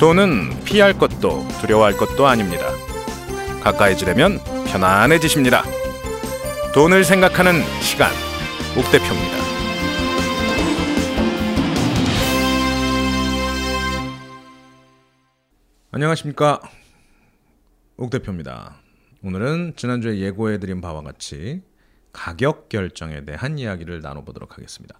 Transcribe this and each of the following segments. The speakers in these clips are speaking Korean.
돈은 피할 것도 두려워할 것도 아닙니다. 가까이 지려면 편안해지십니다. 돈을 생각하는 시간, 옥 대표입니다. 안녕하십니까. 옥 대표입니다. 오늘은 지난주에 예고해드린 바와 같이 가격 결정에 대한 이야기를 나눠보도록 하겠습니다.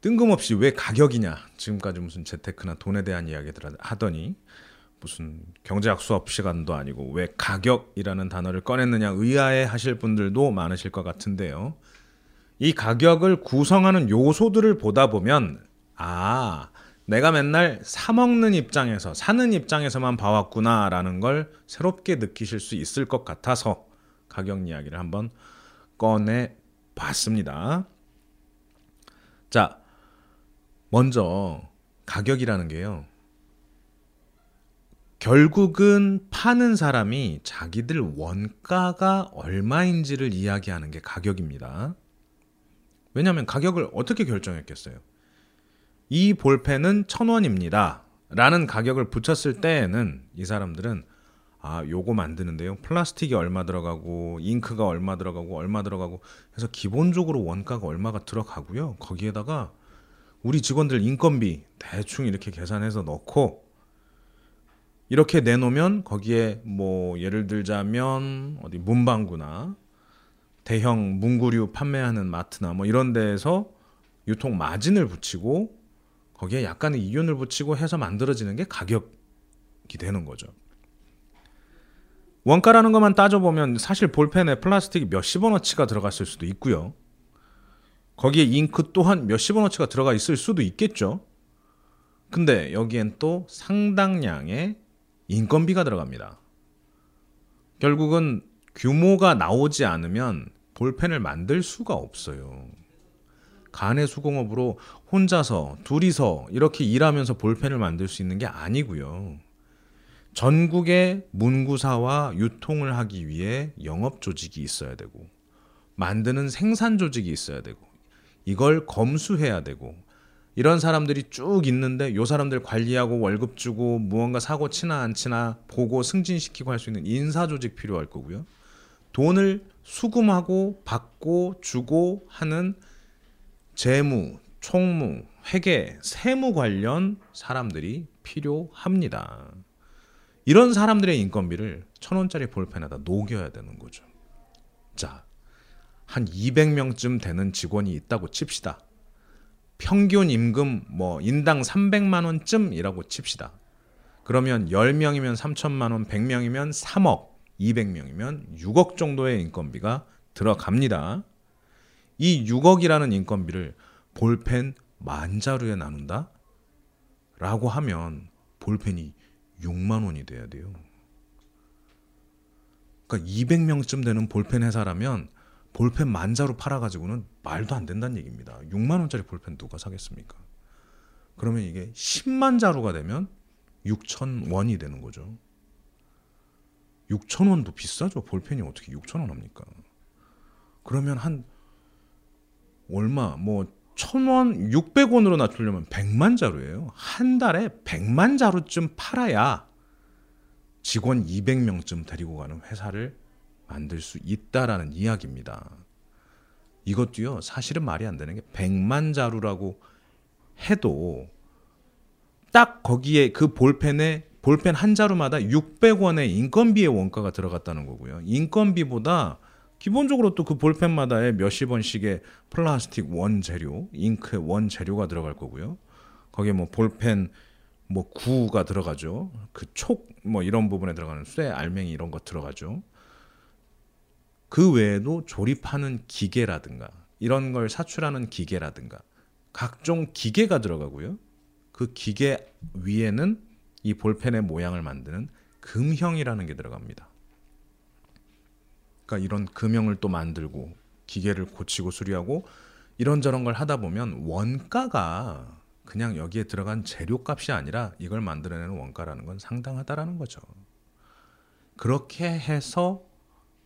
뜬금없이 왜 가격이냐 지금까지 무슨 재테크나 돈에 대한 이야기들 하더니 무슨 경제학 수업 시간도 아니고 왜 가격이라는 단어를 꺼냈느냐 의아해 하실 분들도 많으실 것 같은데요. 이 가격을 구성하는 요소들을 보다 보면 아 내가 맨날 사 먹는 입장에서 사는 입장에서만 봐왔구나라는 걸 새롭게 느끼실 수 있을 것 같아서 가격 이야기를 한번 꺼내 봤습니다. 자, 먼저 가격이라는 게요. 결국은 파는 사람이 자기들 원가가 얼마인지를 이야기하는 게 가격입니다. 왜냐하면 가격을 어떻게 결정했겠어요? 이 볼펜은 천 원입니다. 라는 가격을 붙였을 때에는 이 사람들은 아, 요거 만드는데요. 플라스틱이 얼마 들어가고, 잉크가 얼마 들어가고, 얼마 들어가고 해서 기본적으로 원가가 얼마가 들어가고요. 거기에다가 우리 직원들 인건비 대충 이렇게 계산해서 넣고 이렇게 내놓으면 거기에 뭐 예를 들자면 어디 문방구나 대형 문구류 판매하는 마트나 뭐 이런 데에서 유통 마진을 붙이고 거기에 약간의 이윤을 붙이고 해서 만들어지는 게 가격이 되는 거죠. 원가라는 것만 따져보면 사실 볼펜에 플라스틱이 몇십 원어치가 들어갔을 수도 있고요. 거기에 잉크 또한 몇십 원 어치가 들어가 있을 수도 있겠죠. 근데 여기엔 또 상당량의 인건비가 들어갑니다. 결국은 규모가 나오지 않으면 볼펜을 만들 수가 없어요. 간의 수공업으로 혼자서 둘이서 이렇게 일하면서 볼펜을 만들 수 있는 게 아니고요. 전국의 문구사와 유통을 하기 위해 영업 조직이 있어야 되고 만드는 생산 조직이 있어야 되고 이걸 검수해야 되고 이런 사람들이 쭉 있는데 요 사람들 관리하고 월급 주고 무언가 사고 치나 안 치나 보고 승진시키고 할 수 있는 인사 조직 필요할 거고요. 돈을 수금하고 받고 주고 하는 재무, 총무, 회계, 세무 관련 사람들이 필요합니다. 이런 사람들의 인건비를 천 원짜리 볼펜에다 녹여야 되는 거죠. 자, 한 200명쯤 되는 직원이 있다고 칩시다. 평균 임금 뭐 인당 300만 원쯤이라고 칩시다. 그러면 10명이면 3천만 원, 100명이면 3억, 200명이면 6억 정도의 인건비가 들어갑니다. 이 6억이라는 인건비를 볼펜 만 자루에 나눈다? 라고 하면 볼펜이 6만 원이 돼야 돼요. 그러니까 200명쯤 되는 볼펜 회사라면 볼펜 만자로 팔아가지고는 말도 안 된다는 얘기입니다. 6만 원짜리 볼펜 누가 사겠습니까? 그러면 이게 10만 자루가 되면 6천 원이 되는 거죠. 6천 원도 비싸죠. 볼펜이 어떻게 6천 원 합니까? 그러면 한 얼마 뭐 천원 600원으로 낮추려면 100만 자루예요. 한 달에 100만 자루쯤 팔아야 직원 200명쯤 데리고 가는 회사를 만들 수 있다라는 이야기입니다. 이것도요, 사실은 말이 안 되는 게 100만 자루라고 해도 딱 거기에 그 볼펜에 볼펜 한 자루마다 600원의 인건비의 원가가 들어갔다는 거고요. 인건비보다 기본적으로 또 그 볼펜마다의 몇십 원씩의 플라스틱 원재료, 잉크 원재료가 들어갈 거고요. 거기에 뭐 볼펜 뭐 구가 들어가죠. 그 촉 뭐 이런 부분에 들어가는 쇠, 알맹이 이런 거 들어가죠. 그 외에도 조립하는 기계라든가 이런 걸 사출하는 기계라든가 각종 기계가 들어가고요. 그 기계 위에는 이 볼펜의 모양을 만드는 금형이라는 게 들어갑니다. 그러니까 이런 금형을 또 만들고 기계를 고치고 수리하고 이런저런 걸 하다 보면 원가가 그냥 여기에 들어간 재료값이 아니라 이걸 만들어내는 원가라는 건 상당하다라는 거죠. 그렇게 해서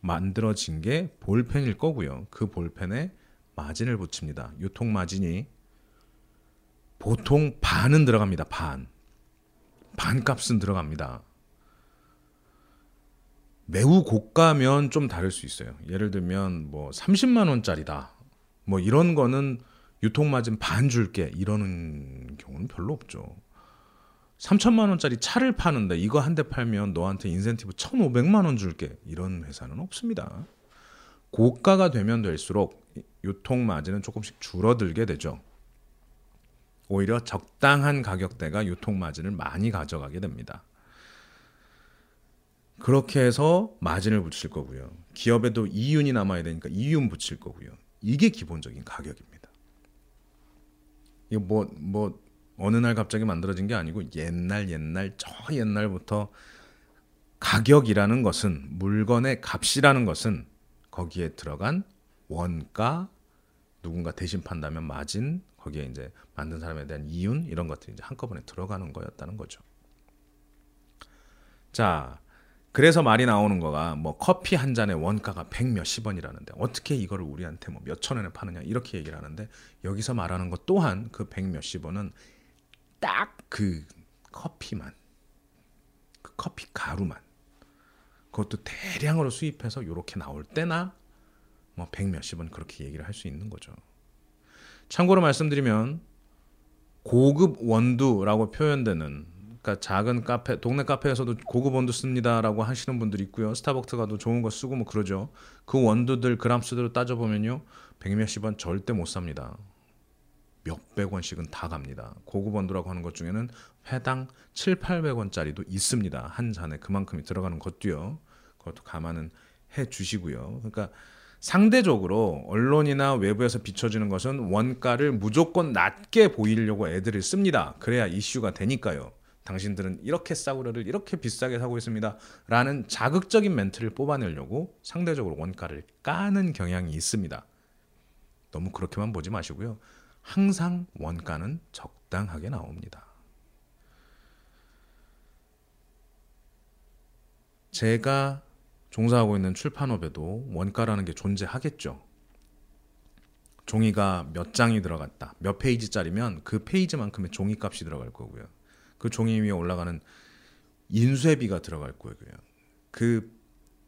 만들어진 게 볼펜일 거고요. 그 볼펜에 마진을 붙입니다. 유통 마진이 보통 반은 들어갑니다. 반. 반값은 들어갑니다. 매우 고가면 좀 다를 수 있어요. 예를 들면 뭐 30만 원짜리다. 뭐 이런 거는 유통 마진 반 줄게 이러는 경우는 별로 없죠. 3천만 원짜리 차를 파는데 이거 한 대 팔면 너한테 인센티브 1,500만 원 줄게 이런 회사는 없습니다. 고가가 되면 될수록 유통 마진은 조금씩 줄어들게 되죠. 오히려 적당한 가격대가 유통 마진을 많이 가져가게 됩니다. 그렇게 해서 마진을 붙일 거고요. 기업에도 이윤이 남아야 되니까 이윤 붙일 거고요. 이게 기본적인 가격입니다. 이거 뭐, 뭐, 어느 날 갑자기 만들어진 게 아니고 옛날, 옛날, 저 옛날부터 가격이라는 것은 물건의 값이라는 것은 거기에 들어간 원가, 누군가 대신 판다면 마진, 거기에 이제 만든 사람에 대한 이윤 이런 것들이 이제 한꺼번에 들어가는 거였다는 거죠. 자, 그래서 말이 나오는 거가 뭐 커피 한 잔의 원가가 백 몇십 원이라는데 어떻게 이거를 우리한테 뭐 몇천 원에 파느냐 이렇게 얘기를 하는데 여기서 말하는 것 또한 그 백 몇십 원은 딱 그 커피만 그 커피 가루만 그것도 대량으로 수입해서 이렇게 나올 때나 뭐 백 몇십 원 그렇게 얘기를 할 수 있는 거죠. 참고로 말씀드리면 고급 원두라고 표현되는 그러니까 작은 카페, 동네 카페에서도 고급 원두 씁니다라고 하시는 분들이 있고요. 스타벅스 가도 좋은 거 쓰고 뭐 그러죠. 그 원두들 그람 수대로 따져 보면요, 백 몇십 원 절대 못 삽니다. 몇백 원씩은 다 갑니다. 고급 원두라고 하는 것 중에는 회당 7, 800원짜리도 있습니다. 한 잔에 그만큼이 들어가는 것도요. 그것도 감안은 해 주시고요. 그러니까 상대적으로 언론이나 외부에서 비춰지는 것은 원가를 무조건 낮게 보이려고 애들을 씁니다. 그래야 이슈가 되니까요. 당신들은 이렇게 싸구려를 이렇게 비싸게 사고 있습니다. 라는 자극적인 멘트를 뽑아내려고 상대적으로 원가를 까는 경향이 있습니다. 너무 그렇게만 보지 마시고요. 항상 원가는 적당하게 나옵니다. 제가 종사하고 있는 출판업에도 원가라는 게 존재하겠죠. 종이가 몇 장이 들어갔다. 몇 페이지짜리면 그 페이지만큼의 종이값이 들어갈 거고요. 그 종이 위에 올라가는 인쇄비가 들어갈 거고요. 그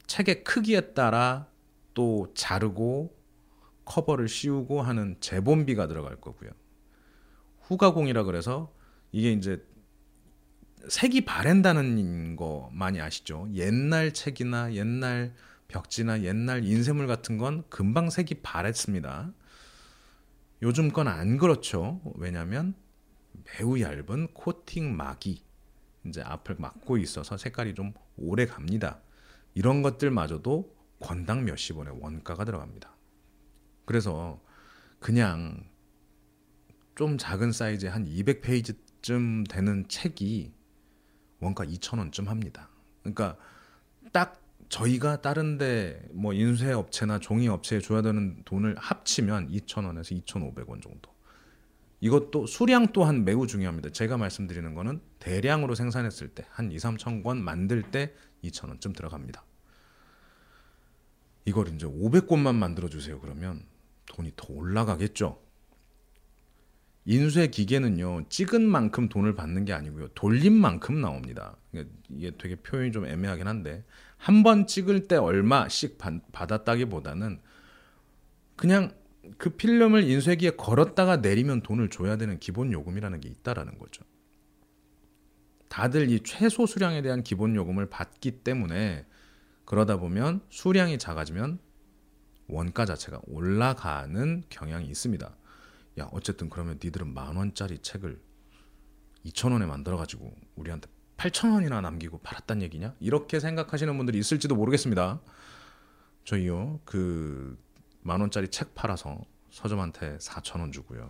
책의 크기에 따라 또 자르고 커버를 씌우고 하는 재본비가 들어갈 거고요. 후가공이라 그래서 이게 이제 색이 바랜다는 거 많이 아시죠? 옛날 책이나 옛날 벽지나 옛날 인쇄물 같은 건 금방 색이 바랬습니다. 요즘 건 안 그렇죠. 왜냐하면 매우 얇은 코팅 막이 이제 앞을 막고 있어서 색깔이 좀 오래 갑니다. 이런 것들마저도 권당 몇십 원의 원가가 들어갑니다. 그래서 그냥 좀 작은 사이즈의 한 200페이지쯤 되는 책이 원가 2,000원쯤 합니다. 그러니까 딱 저희가 다른데 뭐 인쇄 업체나 종이 업체에 줘야 되는 돈을 합치면 2,000원에서 2,500원 정도. 이것도 수량 또한 매우 중요합니다. 제가 말씀드리는 거는 대량으로 생산했을 때 한 2, 3천 권 만들 때 2천 원쯤 들어갑니다. 이걸 이제 500권만 만들어 주세요. 그러면 돈이 더 올라가겠죠. 인쇄 기계는요 찍은 만큼 돈을 받는 게 아니고요 돌린 만큼 나옵니다. 이게 되게 표현이 좀 애매하긴 한데 한 번 찍을 때 얼마씩 받았다기보다는 그냥 그 필름을 인쇄기에 걸었다가 내리면 돈을 줘야 되는 기본 요금이라는 게 있다라는 거죠. 다들 이 최소 수량에 대한 기본 요금을 받기 때문에 그러다 보면 수량이 작아지면 원가 자체가 올라가는 경향이 있습니다. 야 어쨌든 그러면 니들은 만 원짜리 책을 2천 원에 만들어 가지고 우리한테 8천 원이나 남기고 팔았단 얘기냐? 이렇게 생각하시는 분들이 있을지도 모르겠습니다. 저희요 그 만 원짜리 책 팔아서 서점한테 4천 원 주고요.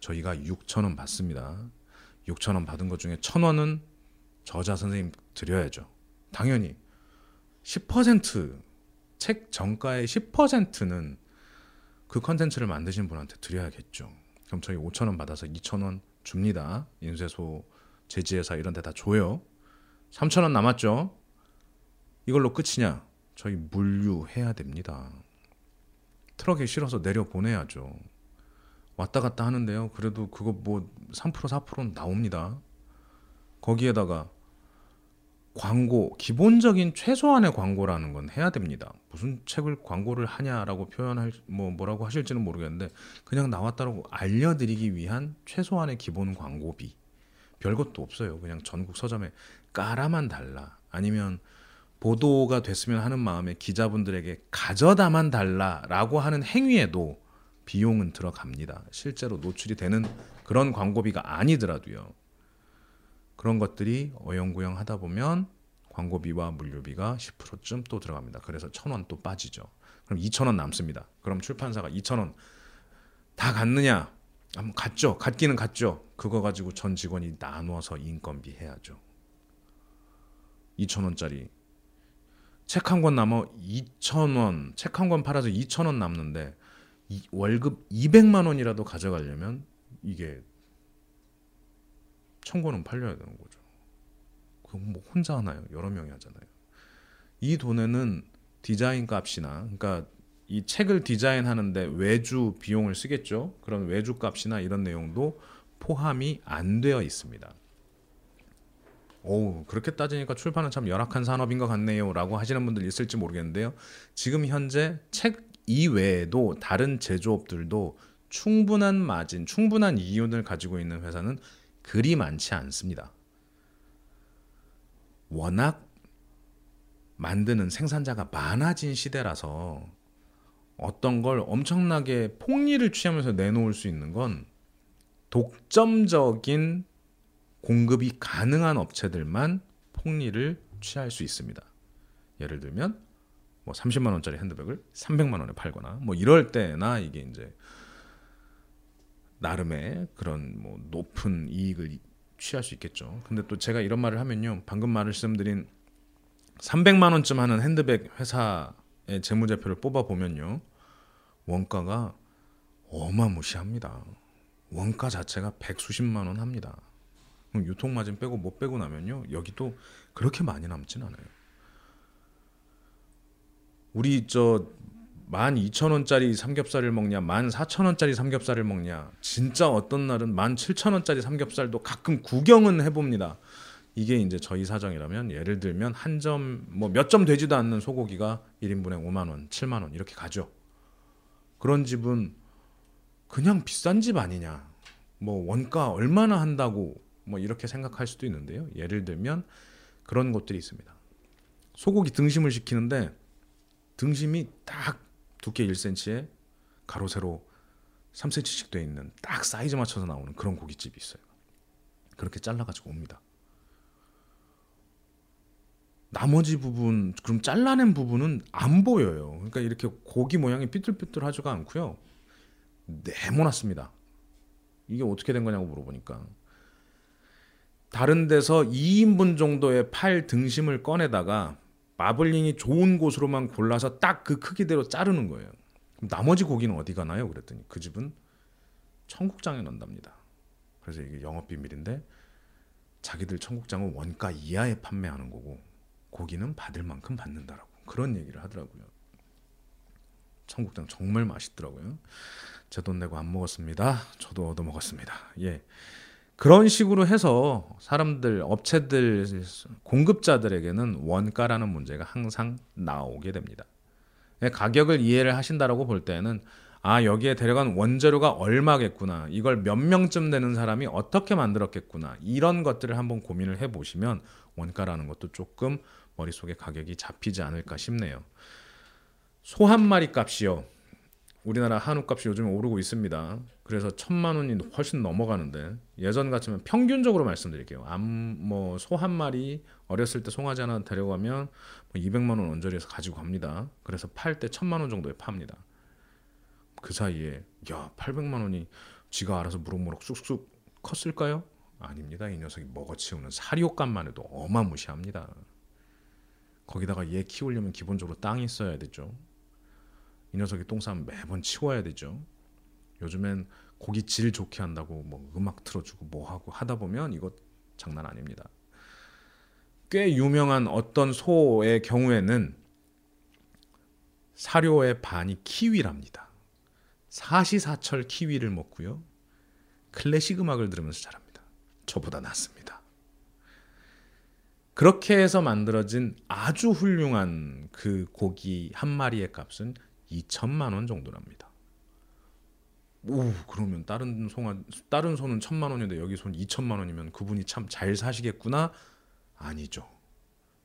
저희가 6천 원 받습니다. 6천 원 받은 것 중에 천 원은 저자 선생님 드려야죠. 당연히 10% 책 정가의 10%는 그 컨텐츠를 만드신 분한테 드려야겠죠. 그럼 저희 5천 원 받아서 2천 원 줍니다. 인쇄소, 제지회사 이런 데 다 줘요. 3천 원 남았죠. 이걸로 끝이냐? 저희 물류해야 됩니다. 트럭에 실어서 내려 보내야죠. 왔다 갔다 하는데요. 그래도 그거 뭐 3% 4%는 나옵니다. 거기에다가 광고 기본적인 최소한의 광고라는 건 해야 됩니다. 무슨 책을 광고를 하냐라고 표현할 뭐 뭐라고 하실지는 모르겠는데 그냥 나왔다고 알려드리기 위한 최소한의 기본 광고비 별것도 없어요. 그냥 전국 서점에 깔아만 달라 아니면 보도가 됐으면 하는 마음에 기자분들에게 가져다만 달라라고 하는 행위에도 비용은 들어갑니다. 실제로 노출이 되는 그런 광고비가 아니더라도요. 그런 것들이 어영부영 하다 보면 광고비와 물류비가 10%쯤 또 들어갑니다. 그래서 1,000원 또 빠지죠. 그럼 2,000원 남습니다. 그럼 출판사가 2,000원 다 갔느냐? 한번 갔죠. 갔기는 갔죠. 그거 가지고 전 직원이 나누어서 인건비 해야죠. 2,000원짜리 책 한 권 남아 2,000원, 책 한 권 팔아서 2,000원 남는데 이, 월급 200만 원이라도 가져가려면 이게 천 권은 팔려야 되는 거죠. 그럼 뭐 혼자 하나요? 여러 명이 하잖아요. 이 돈에는 디자인 값이나 그러니까 이 책을 디자인하는데 외주 비용을 쓰겠죠. 그런 외주 값이나 이런 내용도 포함이 안 되어 있습니다. 오, 그렇게 따지니까 출판은 참 열악한 산업인 것 같네요라고 하시는 분들 있을지 모르겠는데요. 지금 현재 책 이외에도 다른 제조업들도 충분한 마진, 충분한 이윤을 가지고 있는 회사는 그리 많지 않습니다. 워낙 만드는 생산자가 많아진 시대라서 어떤 걸 엄청나게 폭리를 취하면서 내놓을 수 있는 건 독점적인 공급이 가능한 업체들만 폭리를 취할 수 있습니다. 예를 들면 뭐 30만 원짜리 핸드백을 300만 원에 팔거나 뭐 이럴 때나 이게 이제 나름의 그런 뭐 높은 이익을 취할 수 있겠죠. 근데 또 제가 이런 말을 하면요. 방금 말씀드린 300만 원쯤 하는 핸드백 회사의 재무제표를 뽑아 보면요. 원가가 어마무시합니다. 원가 자체가 백수십만 원 합니다. 유통마진 빼고 못 빼고 나면요. 여기도 그렇게 많이 남진 않아요. 우리 저 12,000원짜리 삼겹살을 먹냐, 14,000원짜리 삼겹살을 먹냐. 진짜 어떤 날은 17,000원짜리 삼겹살도 가끔 구경은 해봅니다. 이게 이제 저희 사정이라면 예를 들면 한 점, 뭐 몇 점 되지도 않는 소고기가 1인분에 5만 원, 7만 원 이렇게 가죠. 그런 집은 그냥 비싼 집 아니냐. 뭐 원가 얼마나 한다고 뭐 이렇게 생각할 수도 있는데요. 예를 들면 그런 곳들이 있습니다. 소고기 등심을 시키는데 등심이 딱 두께 1cm에 가로 세로 3cm씩 돼 있는 딱 사이즈 맞춰서 나오는 그런 고깃집이 있어요. 그렇게 잘라가지고 옵니다. 나머지 부분 그럼 잘라낸 부분은 안 보여요. 그러니까 이렇게 고기 모양이 삐뚤삐뚤하지가 않고요. 네모났습니다. 이게 어떻게 된 거냐고 물어보니까 다른 데서 2인분 정도의 팔 등심을 꺼내다가 마블링이 좋은 곳으로만 골라서 딱 그 크기대로 자르는 거예요. 나머지 고기는 어디 가나요? 그랬더니 그 집은 청국장에 넣는답니다. 그래서 이게 영업 비밀인데 자기들 청국장은 원가 이하에 판매하는 거고 고기는 받을 만큼 받는다라고 그런 얘기를 하더라고요. 청국장 정말 맛있더라고요. 제 돈 내고 안 먹었습니다. 저도 얻어 먹었습니다. 예. 그런 식으로 해서 사람들, 업체들, 공급자들에게는 원가라는 문제가 항상 나오게 됩니다. 예, 가격을 이해를 하신다라고 볼 때는 아 여기에 데려간 원재료가 얼마겠구나 이걸 몇 명쯤 되는 사람이 어떻게 만들었겠구나 이런 것들을 한번 고민을 해보시면 원가라는 것도 조금 머릿속에 가격이 잡히지 않을까 싶네요. 소 한 마리 값이요. 우리나라 한우 값이 요즘 오르고 있습니다. 그래서 천만 원이 훨씬 넘어가는데 예전 같으면 평균적으로 말씀드릴게요. 암 뭐 소 한 마리 어렸을 때 송아지 하나 데려가면 뭐 200만 원 언저리에서 가지고 갑니다. 그래서 팔 때 천만 원 정도에 팝니다. 그 사이에 야 800만 원이 지가 알아서 무럭무럭 쑥쑥 컸을까요? 아닙니다. 이 녀석이 먹어치우는 사료값만 해도 어마무시합니다. 거기다가 얘 키우려면 기본적으로 땅이 있어야 되죠. 이 녀석이 똥 싸면 매번 치워야 되죠. 요즘엔 고기 질 좋게 한다고 뭐 음악 틀어주고 뭐 하고 하다 보면 이거 장난 아닙니다. 꽤 유명한 어떤 소의 경우에는 사료의 반이 키위랍니다. 사시사철 키위를 먹고요. 클래식 음악을 들으면서 자랍니다. 저보다 낫습니다. 그렇게 해서 만들어진 아주 훌륭한 그 고기 한 마리의 값은 2천만 원 정도랍니다. 오, 그러면 다른 소가 다른 소는 천만 원인데 여기 소는 2천만 원이면 그분이 참 잘 사시겠구나? 아니죠.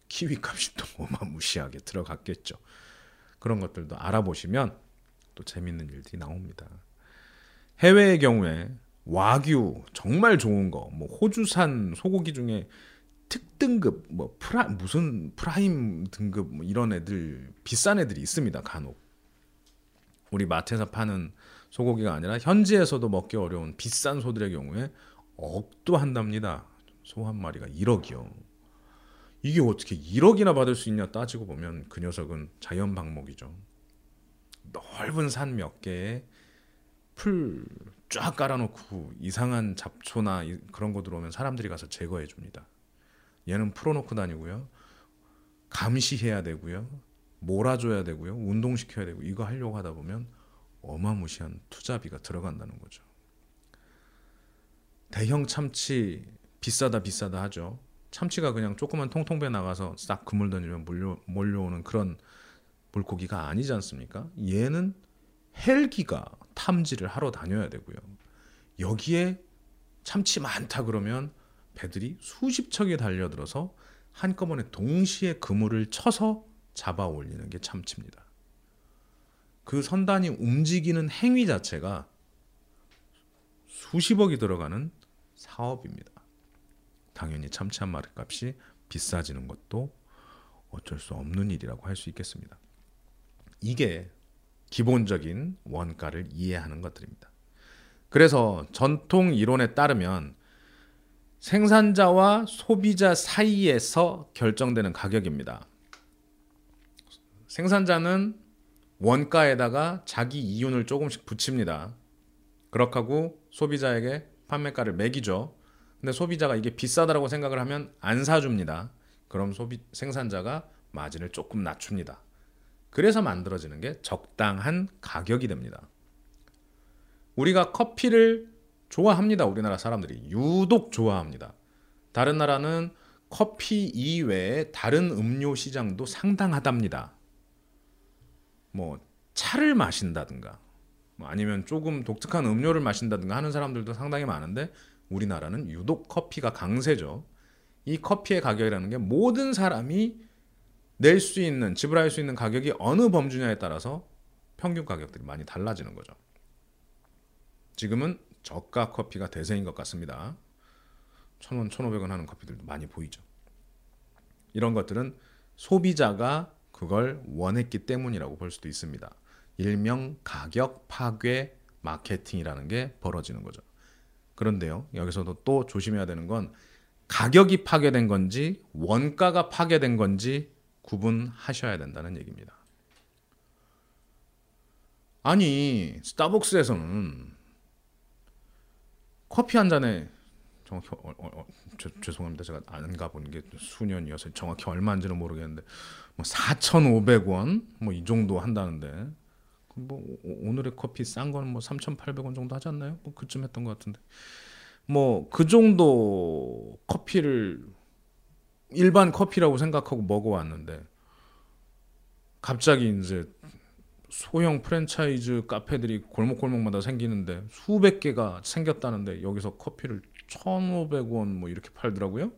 키위 값이 또 어마무시하게 들어갔겠죠. 그런 것들도 알아보시면 또 재밌는 일들이 나옵니다. 해외의 경우에 와규 정말 좋은 거, 뭐 호주산 소고기 중에 특등급, 뭐 프라 무슨 prime 등급 뭐 이런 애들 비싼 애들이 있습니다. 간혹 우리 마트에서 파는 소고기가 아니라 현지에서도 먹기 어려운 비싼 소들의 경우에 억도 한답니다. 소 한 마리가 1억이요. 이게 어떻게 1억이나 받을 수 있냐 따지고 보면 그 녀석은 자연 방목이죠. 넓은 산 몇 개에 풀 쫙 깔아놓고 이상한 잡초나 그런 거 들어오면 사람들이 가서 제거해 줍니다. 얘는 풀어놓고 다니고요. 감시해야 되고요. 몰아줘야 되고요. 운동시켜야 되고 이거 하려고 하다 보면 어마무시한 투자비가 들어간다는 거죠. 대형 참치 비싸다 비싸다 하죠. 참치가 그냥 조그만 통통배 나가서 싹 그물 던지면 몰려, 몰려오는 그런 물고기가 아니지 않습니까? 얘는 헬기가 탐지를 하러 다녀야 되고요. 여기에 참치 많다 그러면 배들이 수십 척이 달려들어서 한꺼번에 동시에 그물을 쳐서 잡아 올리는 게 참치입니다. 그 선단이 움직이는 행위 자체가 수십억이 들어가는 사업입니다. 당연히 참치 한 마리 값이 비싸지는 것도 어쩔 수 없는 일이라고 할 수 있겠습니다. 이게 기본적인 원가를 이해하는 것들입니다. 그래서 전통 이론에 따르면 생산자와 소비자 사이에서 결정되는 가격입니다. 생산자는 원가에다가 자기 이윤을 조금씩 붙입니다. 그렇게 하고 소비자에게 판매가를 매기죠. 근데 소비자가 이게 비싸다라고 생각을 하면 안 사줍니다. 그럼 소비 생산자가 마진을 조금 낮춥니다. 그래서 만들어지는 게 적당한 가격이 됩니다. 우리가 커피를 좋아합니다. 우리나라 사람들이 유독 좋아합니다. 다른 나라는 커피 이외에 다른 음료 시장도 상당하답니다. 뭐 차를 마신다든가 뭐 아니면 조금 독특한 음료를 마신다든가 하는 사람들도 상당히 많은데 우리나라는 유독 커피가 강세죠. 이 커피의 가격이라는 게 모든 사람이 낼 수 있는 지불할 수 있는 가격이 어느 범주냐에 따라서 평균 가격들이 많이 달라지는 거죠. 지금은 저가 커피가 대세인 것 같습니다. 천원, 천오백 원 하는 커피들도 많이 보이죠. 이런 것들은 소비자가 그걸 원했기 때문이라고 볼 수도 있습니다. 일명 가격 파괴 마케팅이라는 게 벌어지는 거죠. 그런데요, 여기서도 또 조심해야 되는 건 가격이 파괴된 건지 원가가 파괴된 건지 구분하셔야 된다는 얘기입니다. 아니, 스타벅스에서는 커피 한 잔에 정확히 어, 어, 어, 저, 죄송합니다. 제가 안 가본 게 수년이어서 정확히 얼마인지는 모르겠는데 뭐 4,500원 뭐 이 정도 한다는데 뭐 오늘의 커피 싼 거는 뭐 3,800원 정도 하지 않나요? 뭐 그쯤 했던 것 같은데 뭐 그 정도 커피를 일반 커피라고 생각하고 먹어왔는데 갑자기 이제 소형 프랜차이즈 카페들이 골목골목마다 생기는데 수백 개가 생겼다는데 여기서 커피를 1,500원 뭐 이렇게 팔더라고요.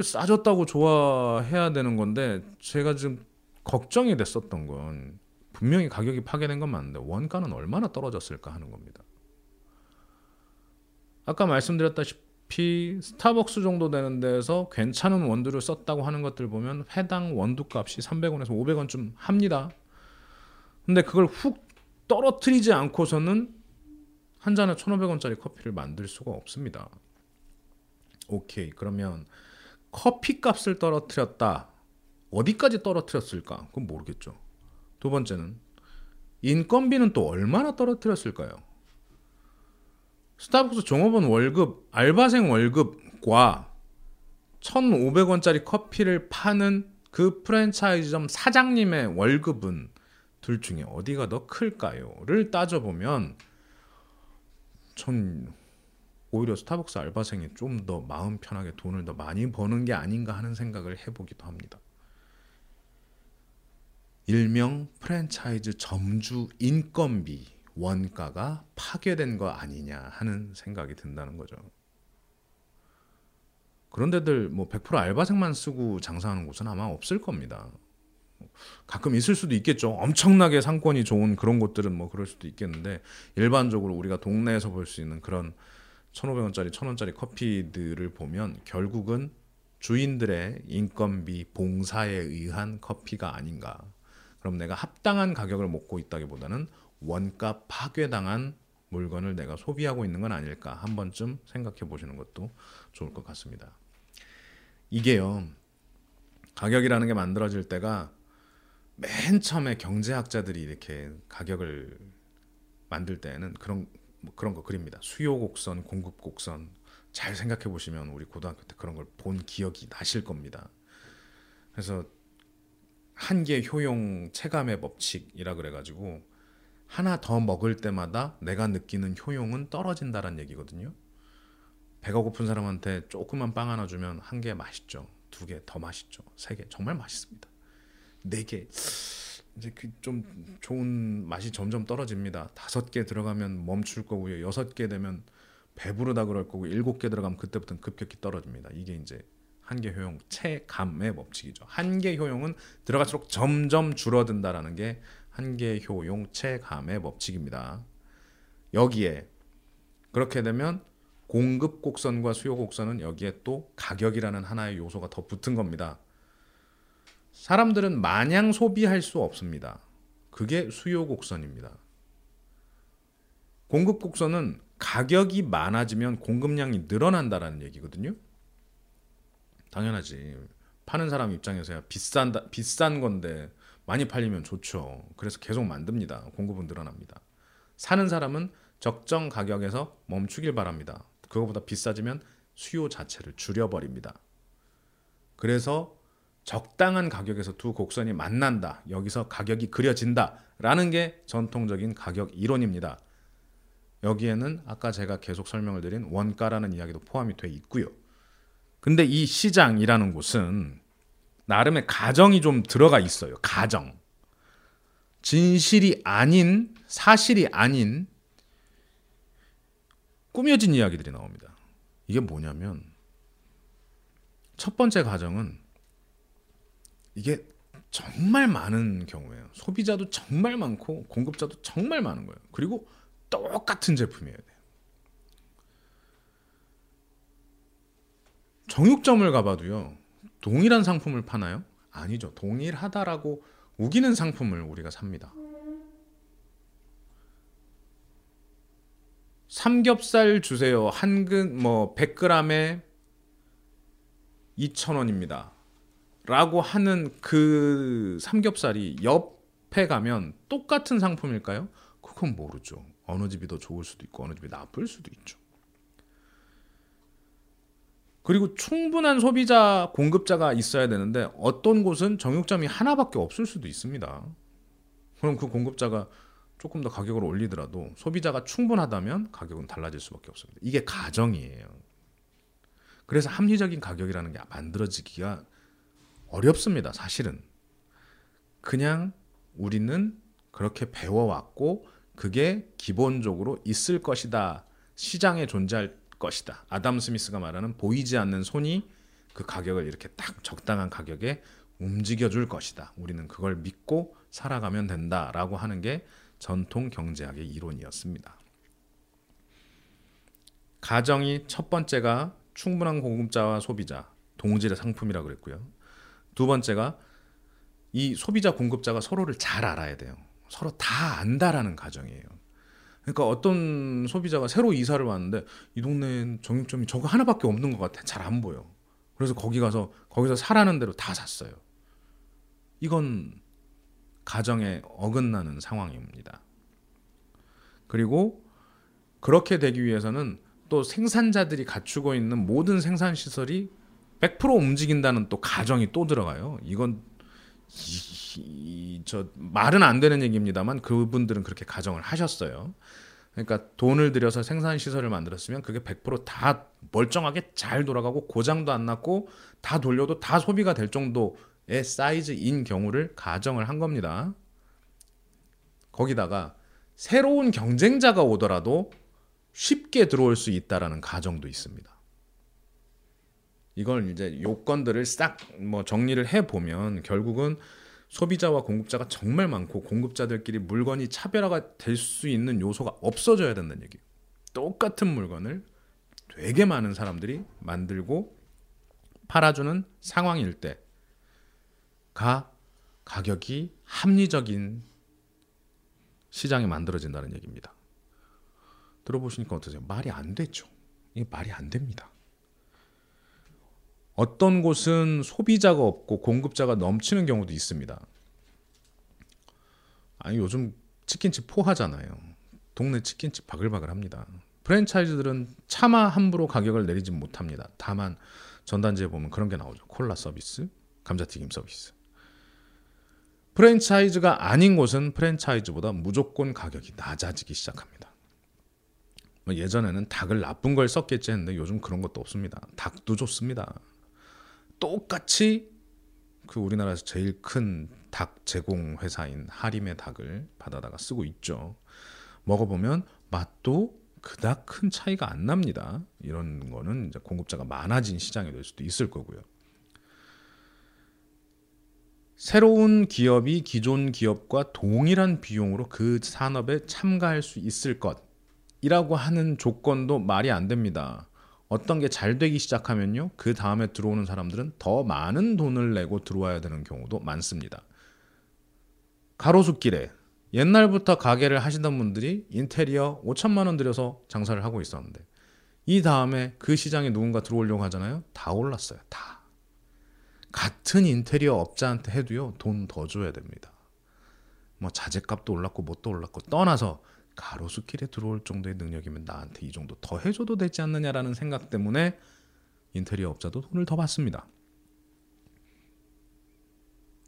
싸졌다고 좋아해야 되는 건데 제가 지금 걱정이 됐었던 건 분명히 가격이 파괴된 건 맞는데 원가는 얼마나 떨어졌을까 하는 겁니다. 아까 말씀드렸다시피 스타벅스 정도 되는 데에서 괜찮은 원두를 썼다고 하는 것들 보면 회당 원두 값이 300원에서 500원쯤 합니다. 근데 그걸 훅 떨어뜨리지 않고서는 한 잔에 1,500원짜리 커피를 만들 수가 없습니다. 오케이. 그러면 커피 값을 떨어뜨렸다. 어디까지 떨어뜨렸을까? 그건 모르겠죠. 두 번째는 인건비는 또 얼마나 떨어뜨렸을까요? 스타벅스 종업원 월급, 알바생 월급과 1,500원짜리 커피를 파는 그 프랜차이즈점 사장님의 월급은 둘 중에 어디가 더 클까요?를 따져보면 전 오히려 스타벅스 알바생이 좀 더 마음 편하게 돈을 더 많이 버는 게 아닌가 하는 생각을 해보기도 합니다. 일명 프랜차이즈 점주 인건비 원가가 파괴된 거 아니냐 하는 생각이 든다는 거죠. 그런 데들 뭐 100% 알바생만 쓰고 장사하는 곳은 아마 없을 겁니다. 가끔 있을 수도 있겠죠. 엄청나게 상권이 좋은 그런 곳들은 뭐 그럴 수도 있겠는데 일반적으로 우리가 동네에서 볼 수 있는 그런 1,500원짜리, 1,000원짜리 커피들을 보면 결국은 주인들의 인건비 봉사에 의한 커피가 아닌가. 그럼 내가 합당한 가격을 먹고 있다기보다는 원가 파괴당한 물건을 내가 소비하고 있는 건 아닐까 한 번쯤 생각해 보시는 것도 좋을 것 같습니다. 이게요. 가격이라는 게 만들어질 때가 맨 처음에 경제학자들이 이렇게 가격을 만들 때는 그런 뭐 그런 거 그립니다. 수요 곡선, 공급 곡선 잘 생각해 보시면 우리 고등학교 때 그런 걸 본 기억이 나실 겁니다. 그래서 한계 효용 체감의 법칙이라 그래가지고 하나 더 먹을 때마다 내가 느끼는 효용은 떨어진다는 얘기거든요. 배가 고픈 사람한테 조그만 빵 하나 주면 한 개 맛있죠. 두 개 더 맛있죠. 세 개 정말 맛있습니다. 네 개 이제 그좀 좋은 맛이 점점 떨어집니다. 다섯 개 들어가면 멈출 거고요. 여섯 개 되면 배부르다 그럴 거고 일곱 개 들어가면 그때부터는 급격히 떨어집니다. 이게 이제 한계 효용 체감의 법칙이죠. 한계 효용은 들어갈수록 점점 줄어든다라는 게 한계 효용 체감의 법칙입니다. 여기에 그렇게 되면 공급 곡선과 수요 곡선은 여기에 또 가격이라는 하나의 요소가 더 붙은 겁니다. 사람들은 마냥 소비할 수 없습니다. 그게 수요 곡선입니다. 공급 곡선은 가격이 많아지면 공급량이 늘어난다라는 얘기거든요. 당연하지. 파는 사람 입장에서야 비싼다 비싼 건데 많이 팔리면 좋죠. 그래서 계속 만듭니다. 공급은 늘어납니다. 사는 사람은 적정 가격에서 멈추길 바랍니다. 그거보다 비싸지면 수요 자체를 줄여버립니다. 그래서 적당한 가격에서 두 곡선이 만난다. 여기서 가격이 그려진다. 라는 게 전통적인 가격 이론입니다. 여기에는 아까 제가 계속 설명을 드린 원가라는 이야기도 포함이 돼 있고요. 근데 이 시장이라는 곳은 나름의 가정이 좀 들어가 있어요. 가정. 진실이 아닌, 사실이 아닌 꾸며진 이야기들이 나옵니다. 이게 뭐냐면 첫 번째 가정은 이게 정말 많은 경우에요. 소비자도 정말 많고 공급자도 정말 많은 거예요. 그리고 똑같은 제품이어야 돼요. 정육점을 가봐도요. 동일한 상품을 파나요? 아니죠. 동일하다라고 우기는 상품을 우리가 삽니다. 삼겹살 주세요. 한근 뭐 100g에 2,000원입니다. 라고 하는 그 삼겹살이 옆에 가면 똑같은 상품일까요? 그건 모르죠. 어느 집이 더 좋을 수도 있고 어느 집이 나쁠 수도 있죠. 그리고 충분한 소비자 공급자가 있어야 되는데 어떤 곳은 정육점이 하나밖에 없을 수도 있습니다. 그럼 그 공급자가 조금 더 가격을 올리더라도 소비자가 충분하다면 가격은 달라질 수밖에 없습니다. 이게 가정이에요. 그래서 합리적인 가격이라는 게 만들어지기가 어렵습니다. 사실은 그냥 우리는 그렇게 배워왔고 그게 기본적으로 있을 것이다. 시장에 존재할 것이다. 아담 스미스가 말하는 보이지 않는 손이 그 가격을 이렇게 딱 적당한 가격에 움직여 줄 것이다. 우리는 그걸 믿고 살아가면 된다 라고 하는 게 전통 경제학의 이론이었습니다. 가정이 첫 번째가 충분한 공급자와 소비자, 동질의 상품이라고 그랬고요. 두 번째가 이 소비자 공급자가 서로를 잘 알아야 돼요. 서로 다 안다라는 가정이에요. 그러니까 어떤 소비자가 새로 이사를 왔는데 이 동네엔 정육점이 저거 하나밖에 없는 것 같아. 잘 안 보여. 그래서 거기 가서 거기서 사라는 대로 다 샀어요. 이건 가정에 어긋나는 상황입니다. 그리고 그렇게 되기 위해서는 또 생산자들이 갖추고 있는 모든 생산 시설이 100% 움직인다는 또 가정이 또 들어가요. 이건 이, 이, 저 말은 안 되는 얘기입니다만 그분들은 그렇게 가정을 하셨어요. 그러니까 돈을 들여서 생산 시설을 만들었으면 그게 100%다 멀쩡하게 잘 돌아가고 고장도 안 났고 다 돌려도 다 소비가 될 정도의 사이즈인 경우를 가정을 한 겁니다. 거기다가 새로운 경쟁자가 오더라도 쉽게 들어올 수 있다라는 가정도 있습니다. 이걸 이제 요건들을 싹 뭐 정리를 해 보면 결국은 소비자와 공급자가 정말 많고 공급자들끼리 물건이 차별화가 될 수 있는 요소가 없어져야 된다는 얘기예요. 똑같은 물건을 되게 많은 사람들이 만들고 팔아주는 상황일 때가 가격이 합리적인 시장이 만들어진다는 얘기입니다. 들어보시니까 어떠세요? 말이 안 되죠. 이게 말이 안 됩니다. 어떤 곳은 소비자가 없고 공급자가 넘치는 경우도 있습니다. 아니 요즘 치킨집 포하잖아요. 동네 치킨집 바글바글합니다. 프랜차이즈들은 차마 함부로 가격을 내리지 못합니다. 다만 전단지에 보면 그런 게 나오죠. 콜라 서비스, 감자튀김 서비스. 프랜차이즈가 아닌 곳은 프랜차이즈보다 무조건 가격이 낮아지기 시작합니다. 뭐 예전에는 닭을 나쁜 걸 썼겠지 했는데 요즘 그런 것도 없습니다. 닭도 좋습니다. 똑같이 그 우리나라에서 제일 큰 닭 제공 회사인 하림의 닭을 받아다가 쓰고 있죠. 먹어보면 맛도 그닥 큰 차이가 안 납니다. 이런 거는 이제 공급자가 많아진 시장이 될 수도 있을 거고요. 새로운 기업이 기존 기업과 동일한 비용으로 그 산업에 참가할 수 있을 것이라고 하는 조건도 말이 안 됩니다. 어떤 게 잘 되기 시작하면요. 그 다음에 들어오는 사람들은 더 많은 돈을 내고 들어와야 되는 경우도 많습니다. 가로수길에 옛날부터 가게를 하시던 분들이 인테리어 5천만 원 들여서 장사를 하고 있었는데 이 다음에 그 시장에 누군가 들어오려고 하잖아요. 다 올랐어요. 다. 같은 인테리어 업자한테 해도요. 돈 더 줘야 됩니다. 뭐 자재값도 올랐고 뭣도 올랐고 떠나서 가로수길에 들어올 정도의 능력이면 나한테 이 정도 더 해줘도 되지 않느냐라는 생각 때문에 인테리어 업자도 돈을 더 받습니다.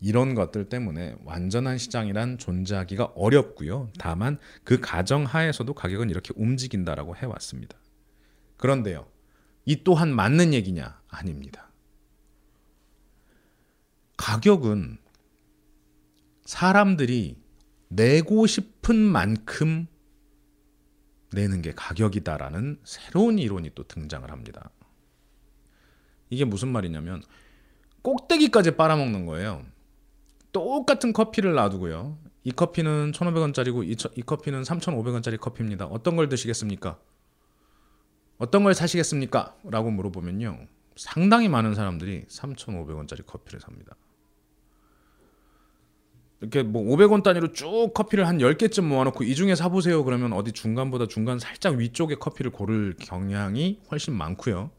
이런 것들 때문에 완전한 시장이란 존재하기가 어렵고요. 다만 그 가정 하에서도 가격은 이렇게 움직인다라고 해왔습니다. 그런데요, 이 또한 맞는 얘기냐? 아닙니다. 가격은 사람들이 내고 싶은 만큼 내는 게 가격이다라는 새로운 이론이 또 등장을 합니다. 이게 무슨 말이냐면 꼭대기까지 빨아먹는 거예요. 똑같은 커피를 놔두고요. 이 커피는 1,500원짜리고 이, 이 커피는 3,500원짜리 커피입니다. 어떤 걸 드시겠습니까? 어떤 걸 사시겠습니까? 라고 물어보면요. 상당히 많은 사람들이 3,500원짜리 커피를 삽니다. 이렇게 뭐 500원 단위로 쭉 커피를 한 10개쯤 모아놓고 이 중에 사보세요 그러면 어디 중간보다 중간 살짝 위쪽에 커피를 고를 경향이 훨씬 많고요.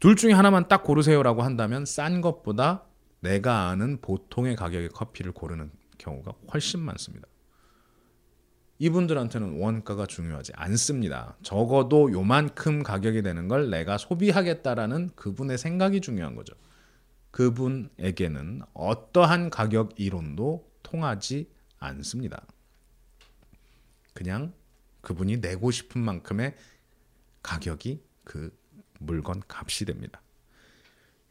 둘 중에 하나만 딱 고르세요라고 한다면 싼 것보다 내가 아는 보통의 가격의 커피를 고르는 경우가 훨씬 많습니다. 이분들한테는 원가가 중요하지 않습니다. 적어도 요만큼 가격이 되는 걸 내가 소비하겠다라는 그분의 생각이 중요한 거죠. 그분에게는 어떠한 가격 이론도 통하지 않습니다. 그냥 그분이 내고 싶은 만큼의 가격이 그 물건 값이 됩니다.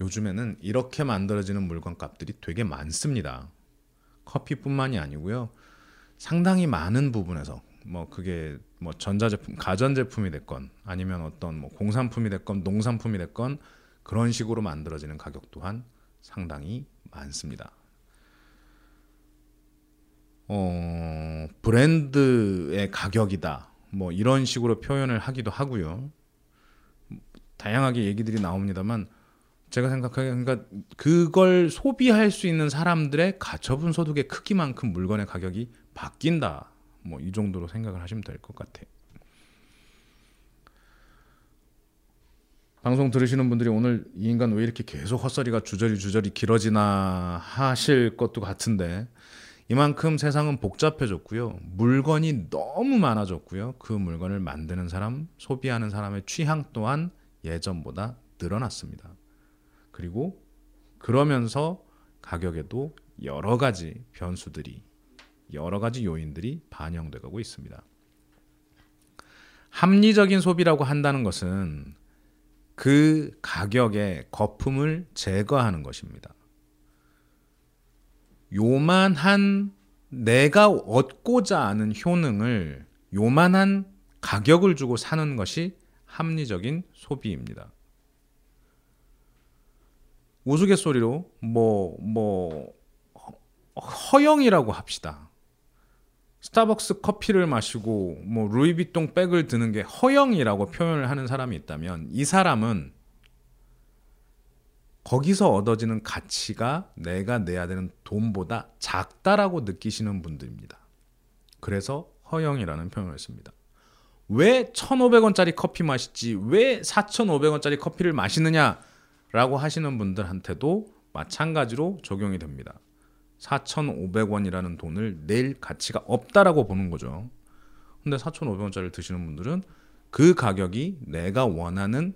요즘에는 이렇게 만들어지는 물건 값들이 되게 많습니다. 커피뿐만이 아니고요. 상당히 많은 부분에서 뭐 그게 뭐 전자제품, 가전제품이 됐건 아니면 어떤 뭐 공산품이 됐건 농산품이 됐건 그런 식으로 만들어지는 가격 또한 상당히 많습니다. 어, 브랜드의 가격이다. 뭐 이런 식으로 표현을 하기도 하고요. 다양하게 얘기들이 나옵니다만 제가 생각하기에 그러니까 그걸 소비할 수 있는 사람들의 가처분 소득의 크기만큼 물건의 가격이 바뀐다. 뭐 이 정도로 생각을 하시면 될 것 같아요. 방송 들으시는 분들이 오늘 이 인간 왜 이렇게 계속 헛소리가 주저리 주저리 길어지나 하실 것도 같은데 이만큼 세상은 복잡해졌고요. 물건이 너무 많아졌고요. 그 물건을 만드는 사람, 소비하는 사람의 취향 또한 예전보다 늘어났습니다. 그리고 그러면서 가격에도 여러 가지 변수들이 여러 가지 요인들이 반영돼 가고 있습니다. 합리적인 소비라고 한다는 것은 그 가격의 거품을 제거하는 것입니다. 요만한 내가 얻고자 하는 효능을 요만한 가격을 주고 사는 것이 합리적인 소비입니다. 우스갯소리로 뭐, 뭐, 허영이라고 합시다. 스타벅스 커피를 마시고 뭐 루이비통 백을 드는 게 허영이라고 표현을 하는 사람이 있다면 이 사람은 거기서 얻어지는 가치가 내가 내야 되는 돈보다 작다라고 느끼시는 분들입니다. 그래서 허영이라는 표현을 씁니다. 왜 1,500원짜리 커피 마시지? 왜 4,500원짜리 커피를 마시느냐? 라고 하시는 분들한테도 마찬가지로 적용이 됩니다. 4,500원이라는 돈을 낼 가치가 없다라고 보는 거죠. 근데 4,500원짜리를 드시는 분들은 그 가격이 내가 원하는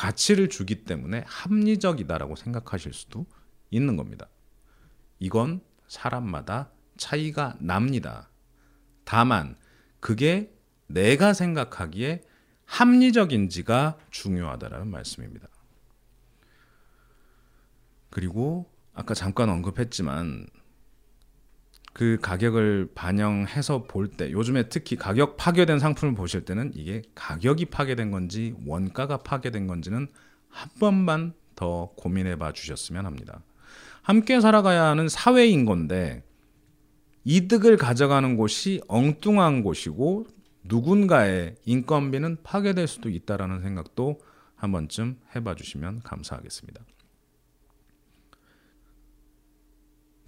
가치를 주기 때문에 합리적이다라고 생각하실 수도 있는 겁니다. 이건 사람마다 차이가 납니다. 다만 그게 내가 생각하기에 합리적인지가 중요하다라는 말씀입니다. 그리고 아까 잠깐 언급했지만 그 가격을 반영해서 볼 때 요즘에 특히 가격 파괴된 상품을 보실 때는 이게 가격이 파괴된 건지 원가가 파괴된 건지는 한 번만 더 고민해 봐 주셨으면 합니다. 함께 살아가야 하는 사회인 건데 이득을 가져가는 곳이 엉뚱한 곳이고 누군가의 인건비는 파괴될 수도 있다라는 생각도 한 번쯤 해봐 주시면 감사하겠습니다.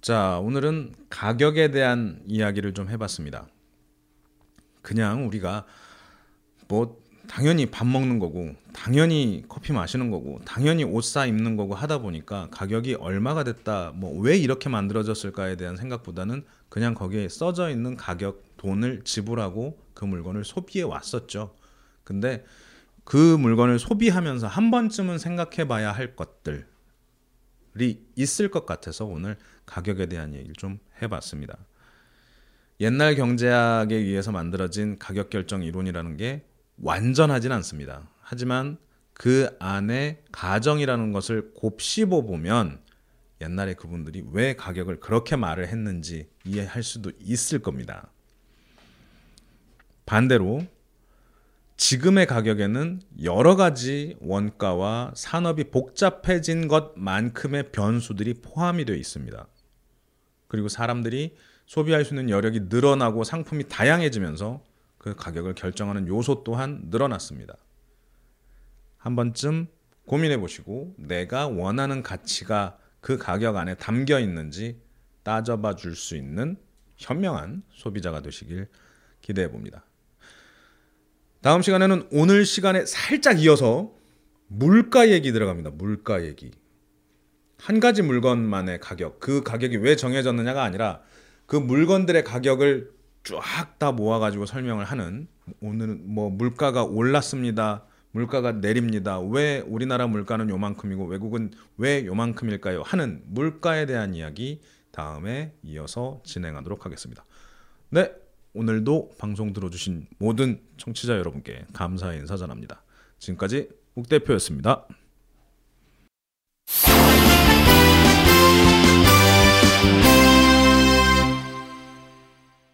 자, 오늘은 가격에 대한 이야기를 좀 해봤습니다. 그냥 우리가 뭐 당연히 밥 먹는 거고, 당연히 커피 마시는 거고, 당연히 옷 사 입는 거고 하다 보니까 가격이 얼마가 됐다, 뭐 왜 이렇게 만들어졌을까에 대한 생각보다는 그냥 거기에 써져 있는 가격, 돈을 지불하고 그 물건을 소비해 왔었죠. 근데 그 물건을 소비하면서 한 번쯤은 생각해 봐야 할 것들이 있을 것 같아서 오늘 가격에 대한 얘기를 좀 해봤습니다. 옛날 경제학에 의해서 만들어진 가격 결정 이론이라는 게 완전하진 않습니다. 하지만 그 안에 가정이라는 것을 곱씹어 보면 옛날에 그분들이 왜 가격을 그렇게 말을 했는지 이해할 수도 있을 겁니다. 반대로 지금의 가격에는 여러 가지 원가와 산업이 복잡해진 것만큼의 변수들이 포함이 되어 있습니다. 그리고 사람들이 소비할 수 있는 여력이 늘어나고 상품이 다양해지면서 그 가격을 결정하는 요소 또한 늘어났습니다. 한 번쯤 고민해 보시고 내가 원하는 가치가 그 가격 안에 담겨 있는지 따져봐 줄 수 있는 현명한 소비자가 되시길 기대해 봅니다. 다음 시간에는 오늘 시간에 살짝 이어서 물가 얘기 들어갑니다. 물가 얘기. 한 가지 물건만의 가격, 그 가격이 왜 정해졌느냐가 아니라 그 물건들의 가격을 쫙 다 모아가지고 설명을 하는 오늘은 뭐 물가가 올랐습니다. 물가가 내립니다. 왜 우리나라 물가는 요만큼이고 외국은 왜 요만큼일까요? 하는 물가에 대한 이야기 다음에 이어서 진행하도록 하겠습니다. 네, 오늘도 방송 들어주신 모든 청취자 여러분께 감사의 인사 전합니다. 지금까지 욱 대표였습니다.